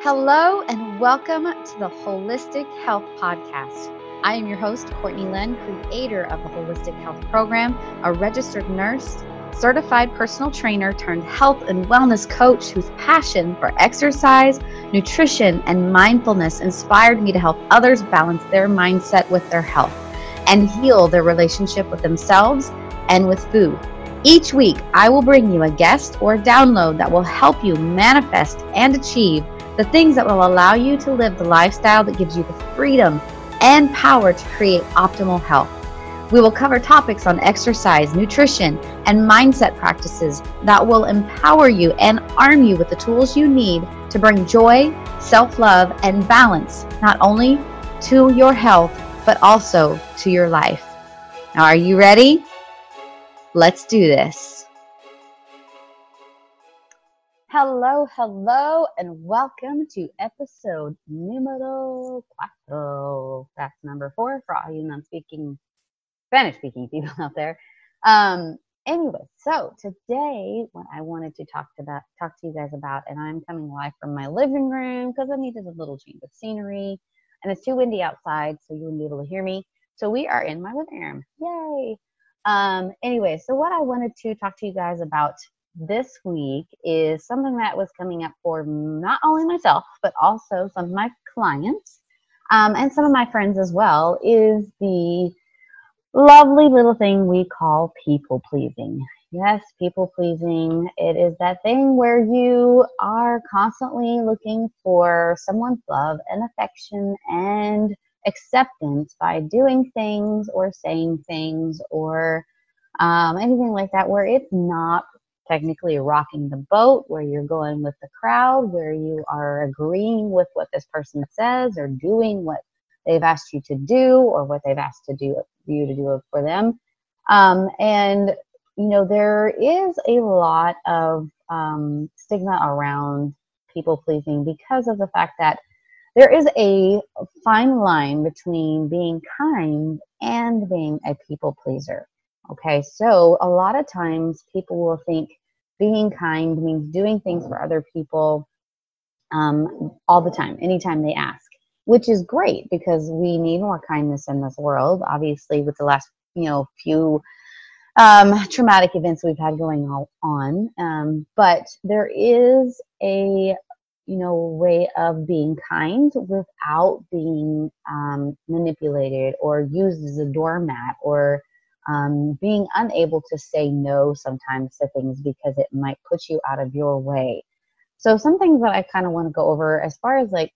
Hello, and welcome to the Holistic Health Podcast. I am your host, Courtney Len, creator of the Holistic Health Program, a registered nurse, certified personal trainer turned health and wellness coach whose passion for exercise, nutrition, and mindfulness inspired me to help others balance their mindset with their health and heal their relationship with themselves and with food. Each week, I will bring you a guest or download that will help you manifest and achieve the things that will allow you to live the lifestyle that gives you the freedom and power to create optimal health. We will cover topics on exercise, nutrition, and mindset practices that will empower you and arm you with the tools you need to bring joy, self love, and balance not only to your health, but also to your life. Now, are you ready? Let's do this. Hello, hello, and welcome to episode numero cuatro. That's number four for all you non-speaking, Spanish-speaking people out there. Um, anyway, so today, what I wanted to talk to about, talk to you guys about, and I'm coming live from my living room because I needed a little change of scenery, and it's too windy outside, so you wouldn't be able to hear me. So we are in my living room. Yay! Um, anyway, so what I wanted to talk to you guys about this week is something that was coming up for not only myself, but also some of my clients um, and some of my friends as well, is the lovely little thing we call people pleasing. Yes, people pleasing. It is that thing where you are constantly looking for someone's love and affection and acceptance by doing things or saying things or um, anything like that, where it's not technically rocking the boat, where you're going with the crowd, where you are agreeing with what this person says or doing what they've asked you to do or what they've asked to do you to do for them. Um, and you know there is a lot of um, stigma around people pleasing because of the fact that there is a fine line between being kind and being a people pleaser. Okay, so a lot of times people will think being kind means doing things for other people um, all the time, anytime they ask, which is great because we need more kindness in this world. Obviously, with the last you know few um, traumatic events we've had going on, um, but there is a you know way of being kind without being um, manipulated or used as a doormat or um, being unable to say no sometimes to things because it might put you out of your way. So, some things that I kind of want to go over as far as like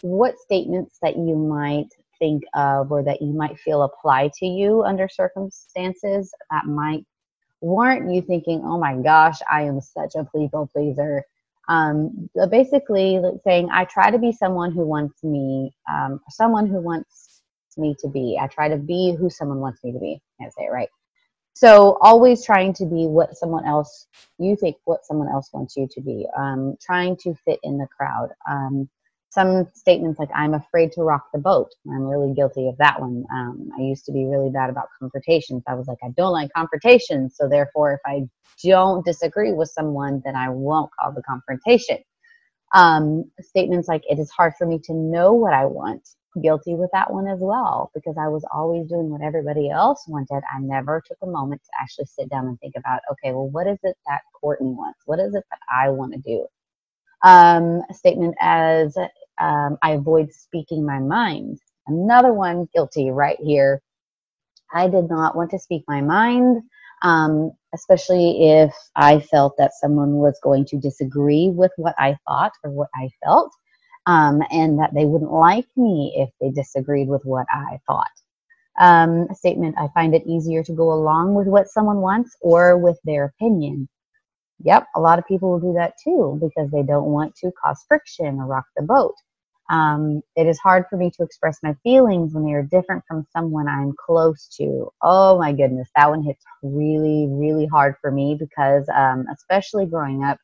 what statements that you might think of or that you might feel apply to you under circumstances that might warrant you thinking, oh my gosh, I am such a people pleaser. Um, basically, saying, I try to be someone who wants me, um, someone who wants me to be. I try to be who someone wants me to be. I can't say it right. So always trying to be what someone else you think what someone else wants you to be. Um, trying to fit in the crowd. Um, some statements like "I'm afraid to rock the boat." I'm really guilty of that one. Um, I used to be really bad about confrontations. I was like, I don't like confrontations, so therefore, if I don't disagree with someone, then I won't call the confrontation. Um, statements like "It is hard for me to know what I want." Guilty with that one as well because I was always doing what everybody else wanted. I never took a moment to actually sit down and think about, okay, well, what is it that Courtney wants? What is it that I want to do? Um, a statement as um, I avoid speaking my mind. Another one guilty right here. I did not want to speak my mind, um, especially if I felt that someone was going to disagree with what I thought or what I felt um, and that they wouldn't like me if they disagreed with what I thought. Um, a statement I find it easier to go along with what someone wants or with their opinion. Yep, a lot of people will do that too because they don't want to cause friction or rock the boat. Um, it is hard for me to express my feelings when they are different from someone I'm close to. Oh my goodness, that one hits really, really hard for me because, um, especially growing up,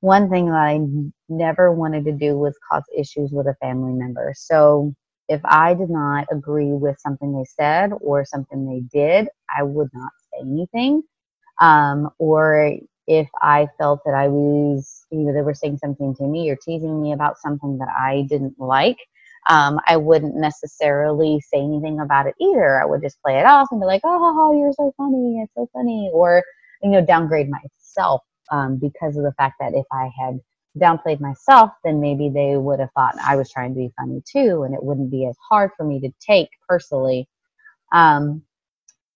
one thing that I never wanted to do was cause issues with a family member. So if I did not agree with something they said or something they did, I would not say anything. Um, or if I felt that I was, you know, they were saying something to me or teasing me about something that I didn't like, um, I wouldn't necessarily say anything about it either. I would just play it off and be like, oh, you're so funny. It's so funny. Or, you know, downgrade myself um, because of the fact that if I had downplayed myself, then maybe they would have thought I was trying to be funny too, and it wouldn't be as hard for me to take personally. Um,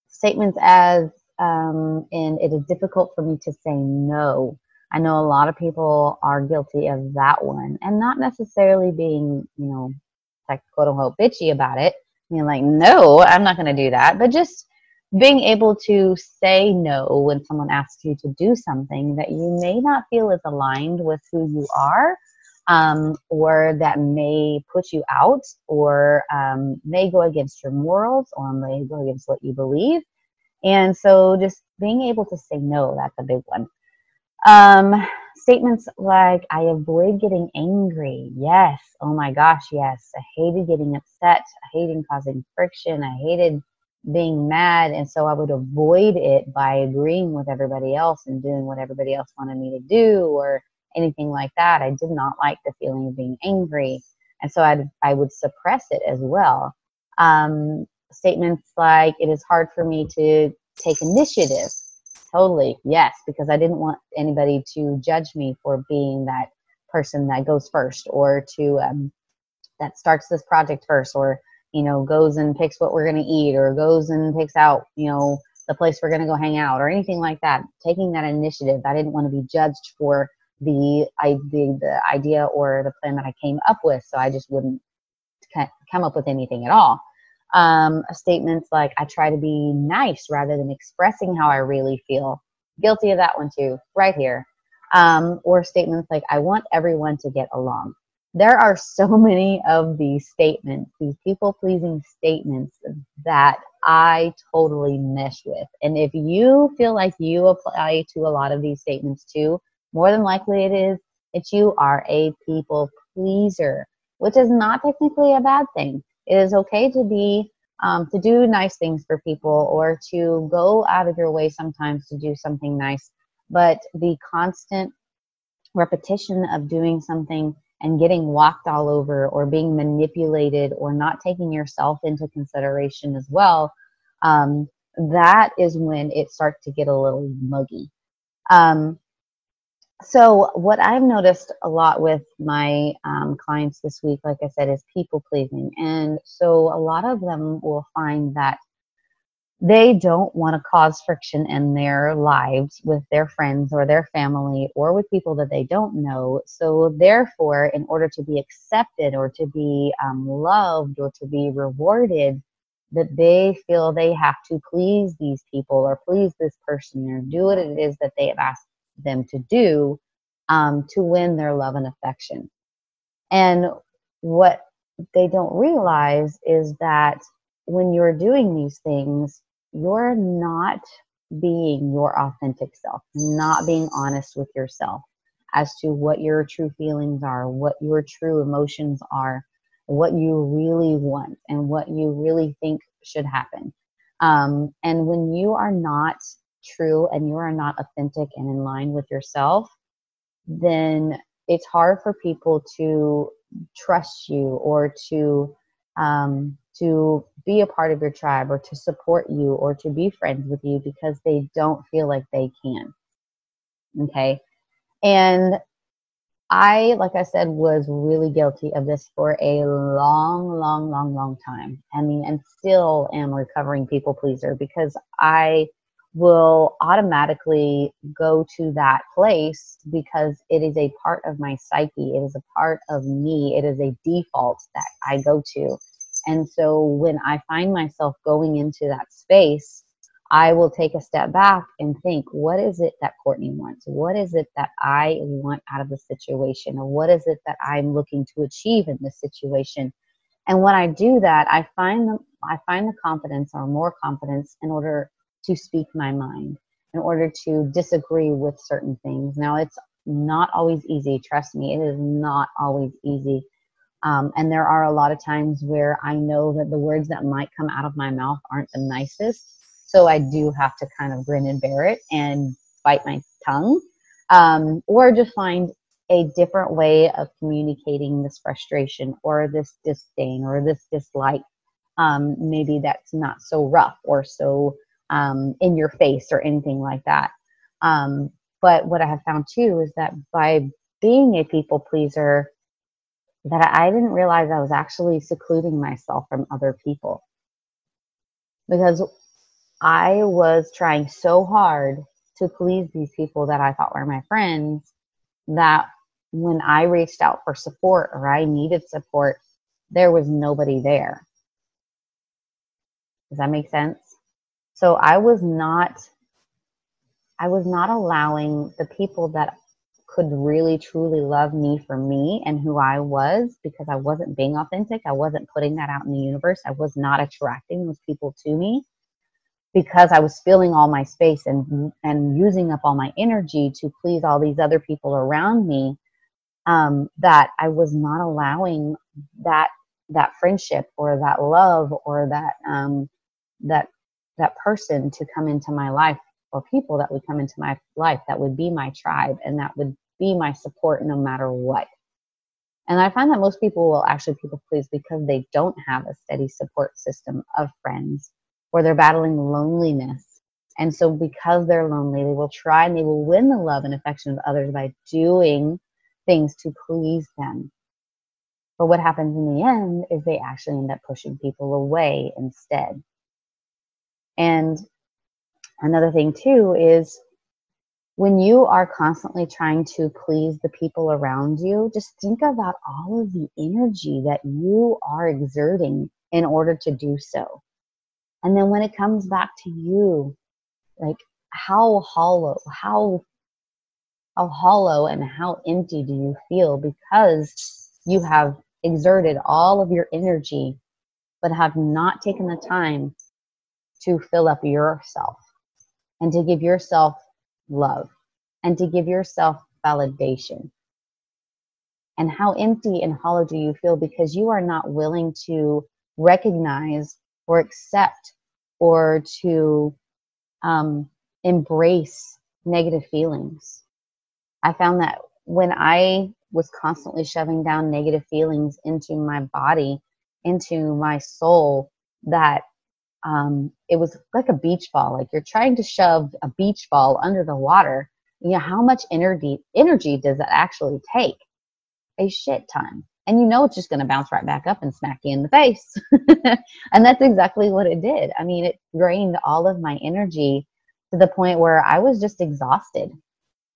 statements as, um, and it is difficult for me to say no. I know a lot of people are guilty of that one, and not necessarily being, you know, like quote unquote bitchy about it. You know, like, no, I'm not going to do that, but just being able to say no when someone asks you to do something that you may not feel is aligned with who you are um, or that may put you out or um, may go against your morals or may go against what you believe. And so just being able to say no, that's a big one. Um, statements like, I avoid getting angry. Yes. Oh my gosh, yes. I hated getting upset. I hated causing friction. I hated being mad and so i would avoid it by agreeing with everybody else and doing what everybody else wanted me to do or anything like that. I did not like the feeling of being angry and so I'd, i would suppress it as well. Um, statements like it is hard for me to take initiative. Totally yes because i didn't want anybody to judge me for being that person that goes first or to um, that starts this project first or you know, goes and picks what we're going to eat or goes and picks out, you know, the place we're going to go hang out or anything like that. Taking that initiative, I didn't want to be judged for the, I, the, the idea or the plan that I came up with. So I just wouldn't come up with anything at all. Um, statements like, I try to be nice rather than expressing how I really feel. Guilty of that one too, right here. Um, or statements like, I want everyone to get along there are so many of these statements, these people pleasing statements that I totally mesh with. And if you feel like you apply to a lot of these statements too, more than likely it is that you are a people pleaser, which is not technically a bad thing. It is okay to be um, to do nice things for people or to go out of your way sometimes to do something nice, but the constant repetition of doing something and getting walked all over or being manipulated or not taking yourself into consideration as well, um, that is when it starts to get a little muggy. Um, so, what I've noticed a lot with my um, clients this week, like I said, is people pleasing. And so, a lot of them will find that they don't want to cause friction in their lives with their friends or their family or with people that they don't know. So, therefore, in order to be accepted or to be um, loved or to be rewarded, that they feel they have to please these people or please this person or do what it is that they have asked them to do um, to win their love and affection. And what they don't realize is that when you're doing these things, you're not being your authentic self, not being honest with yourself as to what your true feelings are, what your true emotions are, what you really want, and what you really think should happen. Um, and when you are not true and you are not authentic and in line with yourself, then it's hard for people to trust you or to um, to be a part of your tribe or to support you or to be friends with you because they don't feel like they can. Okay. And I, like I said, was really guilty of this for a long, long, long, long time. I mean, and still am recovering people pleaser because I will automatically go to that place because it is a part of my psyche. It is a part of me. It is a default that I go to. And so when I find myself going into that space, I will take a step back and think, what is it that Courtney wants? What is it that I want out of the situation? Or what is it that I'm looking to achieve in this situation? And when I do that, I find the, I find the confidence or more confidence in order to speak my mind, in order to disagree with certain things. Now it's not always easy, trust me, it is not always easy um, and there are a lot of times where I know that the words that might come out of my mouth aren't the nicest. So I do have to kind of grin and bear it and bite my tongue um, or just find a different way of communicating this frustration or this disdain or this dislike um, maybe that's not so rough or so um, in your face or anything like that um, but what i have found too is that by being a people pleaser that i didn't realize i was actually secluding myself from other people because i was trying so hard to please these people that i thought were my friends that when I reached out for support or I needed support, there was nobody there. Does that make sense? So I was not I was not allowing the people that could really truly love me for me and who I was because I wasn't being authentic. I wasn't putting that out in the universe. I was not attracting those people to me because I was filling all my space and and using up all my energy to please all these other people around me um, that I was not allowing that that friendship or that love or that um, that that person to come into my life or people that would come into my life that would be my tribe and that would be my support no matter what. And I find that most people will actually people please because they don't have a steady support system of friends or they're battling loneliness. And so because they're lonely, they will try and they will win the love and affection of others by doing things to please them. But what happens in the end is they actually end up pushing people away instead. And another thing, too, is when you are constantly trying to please the people around you, just think about all of the energy that you are exerting in order to do so. And then when it comes back to you, like how hollow, how how hollow and how empty do you feel because you have exerted all of your energy but have not taken the time to fill up yourself and to give yourself love and to give yourself validation. And how empty and hollow do you feel because you are not willing to recognize or accept or to um, embrace negative feelings? I found that when I was constantly shoving down negative feelings into my body, into my soul, that um, it was like a beach ball. Like you're trying to shove a beach ball under the water. You know, how much energy energy does that actually take? A shit ton. And you know it's just going to bounce right back up and smack you in the face. and that's exactly what it did. I mean, it drained all of my energy to the point where I was just exhausted.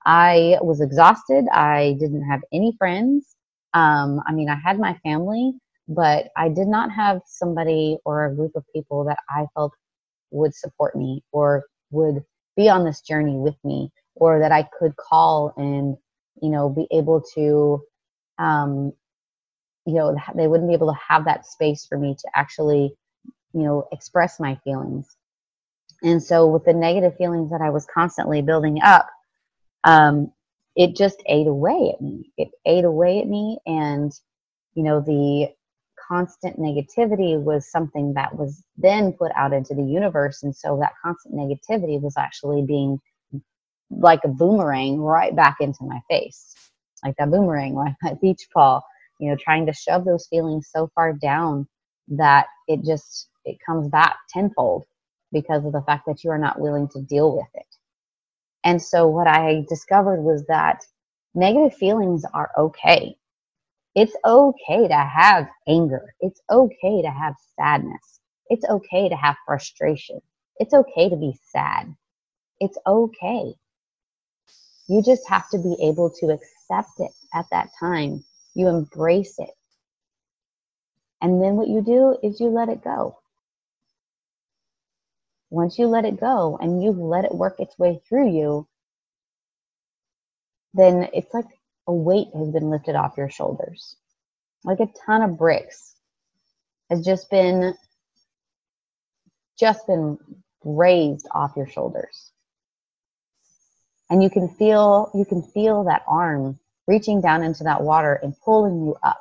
I was exhausted. I didn't have any friends. Um, I mean, I had my family, but I did not have somebody or a group of people that I felt would support me or would be on this journey with me or that I could call and, you know, be able to, um, you know, they wouldn't be able to have that space for me to actually, you know, express my feelings. And so, with the negative feelings that I was constantly building up, um, it just ate away at me. It ate away at me, and you know the constant negativity was something that was then put out into the universe, and so that constant negativity was actually being like a boomerang right back into my face, like that boomerang, like that beach ball. You know, trying to shove those feelings so far down that it just it comes back tenfold because of the fact that you are not willing to deal with it. And so what I discovered was that negative feelings are okay. It's okay to have anger. It's okay to have sadness. It's okay to have frustration. It's okay to be sad. It's okay. You just have to be able to accept it at that time. You embrace it. And then what you do is you let it go. Once you let it go and you let it work its way through you, then it's like a weight has been lifted off your shoulders. Like a ton of bricks has just been just been raised off your shoulders. And you can feel you can feel that arm reaching down into that water and pulling you up.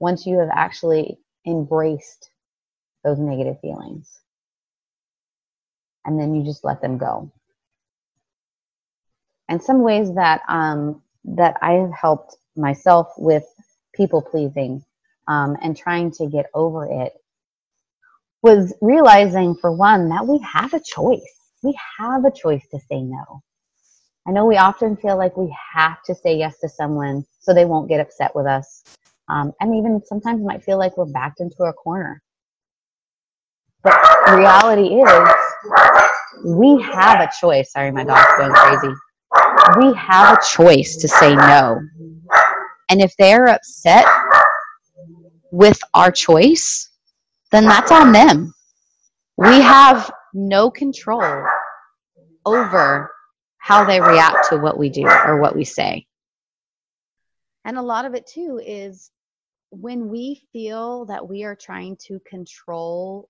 Once you have actually embraced those negative feelings and then you just let them go. And some ways that um, that I have helped myself with people pleasing um, and trying to get over it was realizing, for one, that we have a choice. We have a choice to say no. I know we often feel like we have to say yes to someone so they won't get upset with us. Um, and even sometimes might feel like we're backed into a corner. But reality is, we have a choice. Sorry, my dog's going crazy. We have a choice to say no. And if they're upset with our choice, then that's on them. We have no control over how they react to what we do or what we say. And a lot of it too is when we feel that we are trying to control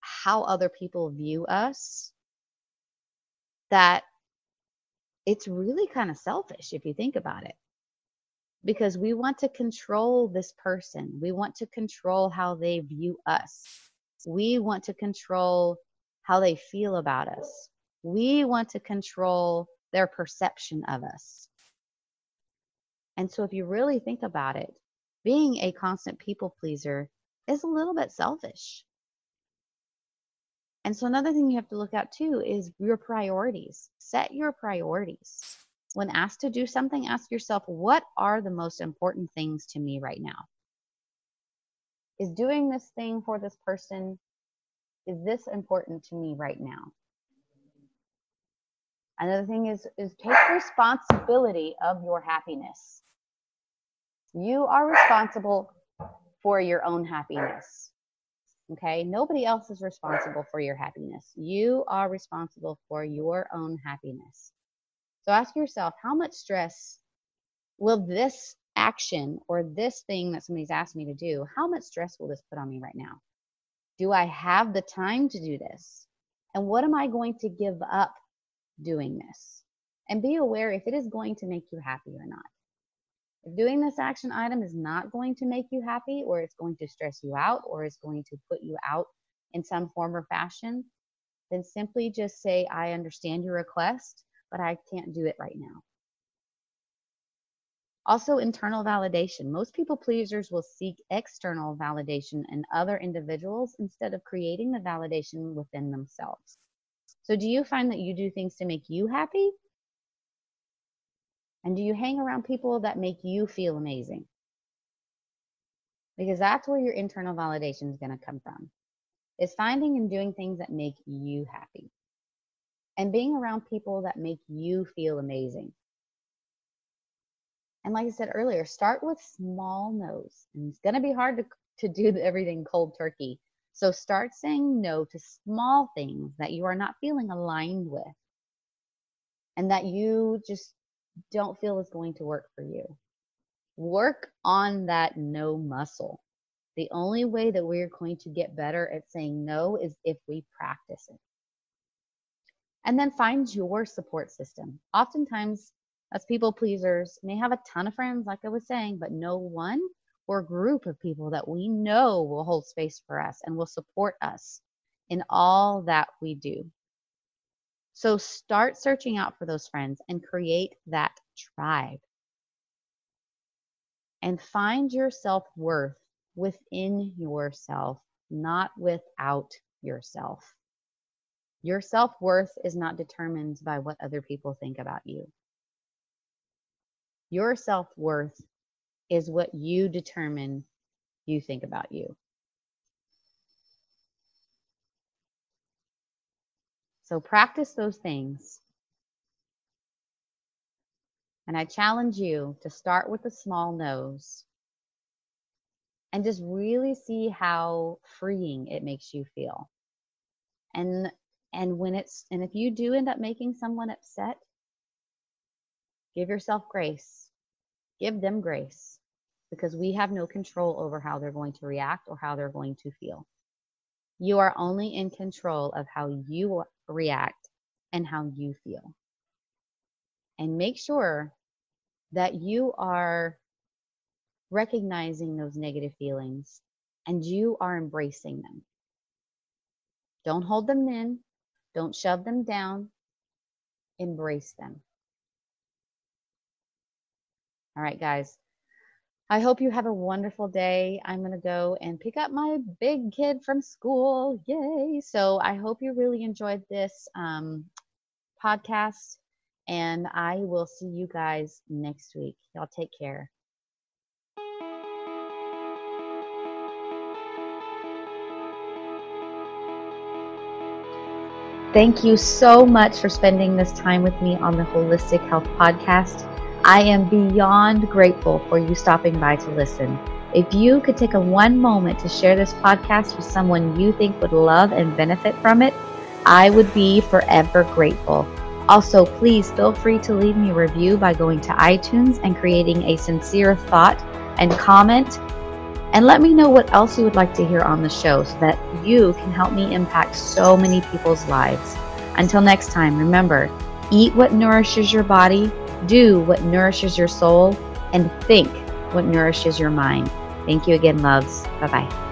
how other people view us, that it's really kind of selfish if you think about it. Because we want to control this person, we want to control how they view us, we want to control how they feel about us, we want to control their perception of us. And so, if you really think about it, being a constant people pleaser is a little bit selfish. And so, another thing you have to look at too is your priorities. Set your priorities. When asked to do something, ask yourself, what are the most important things to me right now? Is doing this thing for this person, is this important to me right now? Another thing is, is take responsibility of your happiness. You are responsible for your own happiness. Okay. Nobody else is responsible for your happiness. You are responsible for your own happiness. So ask yourself how much stress will this action or this thing that somebody's asked me to do, how much stress will this put on me right now? Do I have the time to do this? And what am I going to give up doing this? And be aware if it is going to make you happy or not. If doing this action item is not going to make you happy, or it's going to stress you out, or it's going to put you out in some form or fashion, then simply just say, I understand your request, but I can't do it right now. Also, internal validation. Most people pleasers will seek external validation in other individuals instead of creating the validation within themselves. So, do you find that you do things to make you happy and do you hang around people that make you feel amazing? Because that's where your internal validation is going to come from. Is finding and doing things that make you happy. And being around people that make you feel amazing. And like I said earlier, start with small no's. And it's going to be hard to, to do everything cold turkey. So start saying no to small things that you are not feeling aligned with and that you just don't feel is going to work for you. Work on that no muscle. The only way that we're going to get better at saying no is if we practice it. And then find your support system. Oftentimes, as people pleasers, may have a ton of friends, like I was saying, but no one or group of people that we know will hold space for us and will support us in all that we do. So start searching out for those friends and create that tribe. And find your self worth within yourself, not without yourself. Your self worth is not determined by what other people think about you. Your self worth is what you determine you think about you. So practice those things. And I challenge you to start with a small no's and just really see how freeing it makes you feel. And and when it's and if you do end up making someone upset, give yourself grace. Give them grace because we have no control over how they're going to react or how they're going to feel. You are only in control of how you react, and how you feel. And make sure that you are recognizing those negative feelings and you are embracing them. Don't hold them in, don't shove them down, embrace them. All right, guys, I hope you have a wonderful day. I'm going to go and pick up my big kid from school. Yay. So I hope you really enjoyed this um, podcast, and I will see you guys next week. Y'all take care. Thank you so much for spending this time with me on the Holistic Health Podcast. I am beyond grateful for you stopping by to listen. If you could take a one moment to share this podcast with someone you think would love and benefit from it, I would be forever grateful. Also, please feel free to leave me a review by going to iTunes and creating a sincere thought and comment. And let me know what else you would like to hear on the show so that you can help me impact so many people's lives. Until next time, remember eat what nourishes your body do what nourishes your soul, and think what nourishes your mind. Thank you again, loves. Bye bye.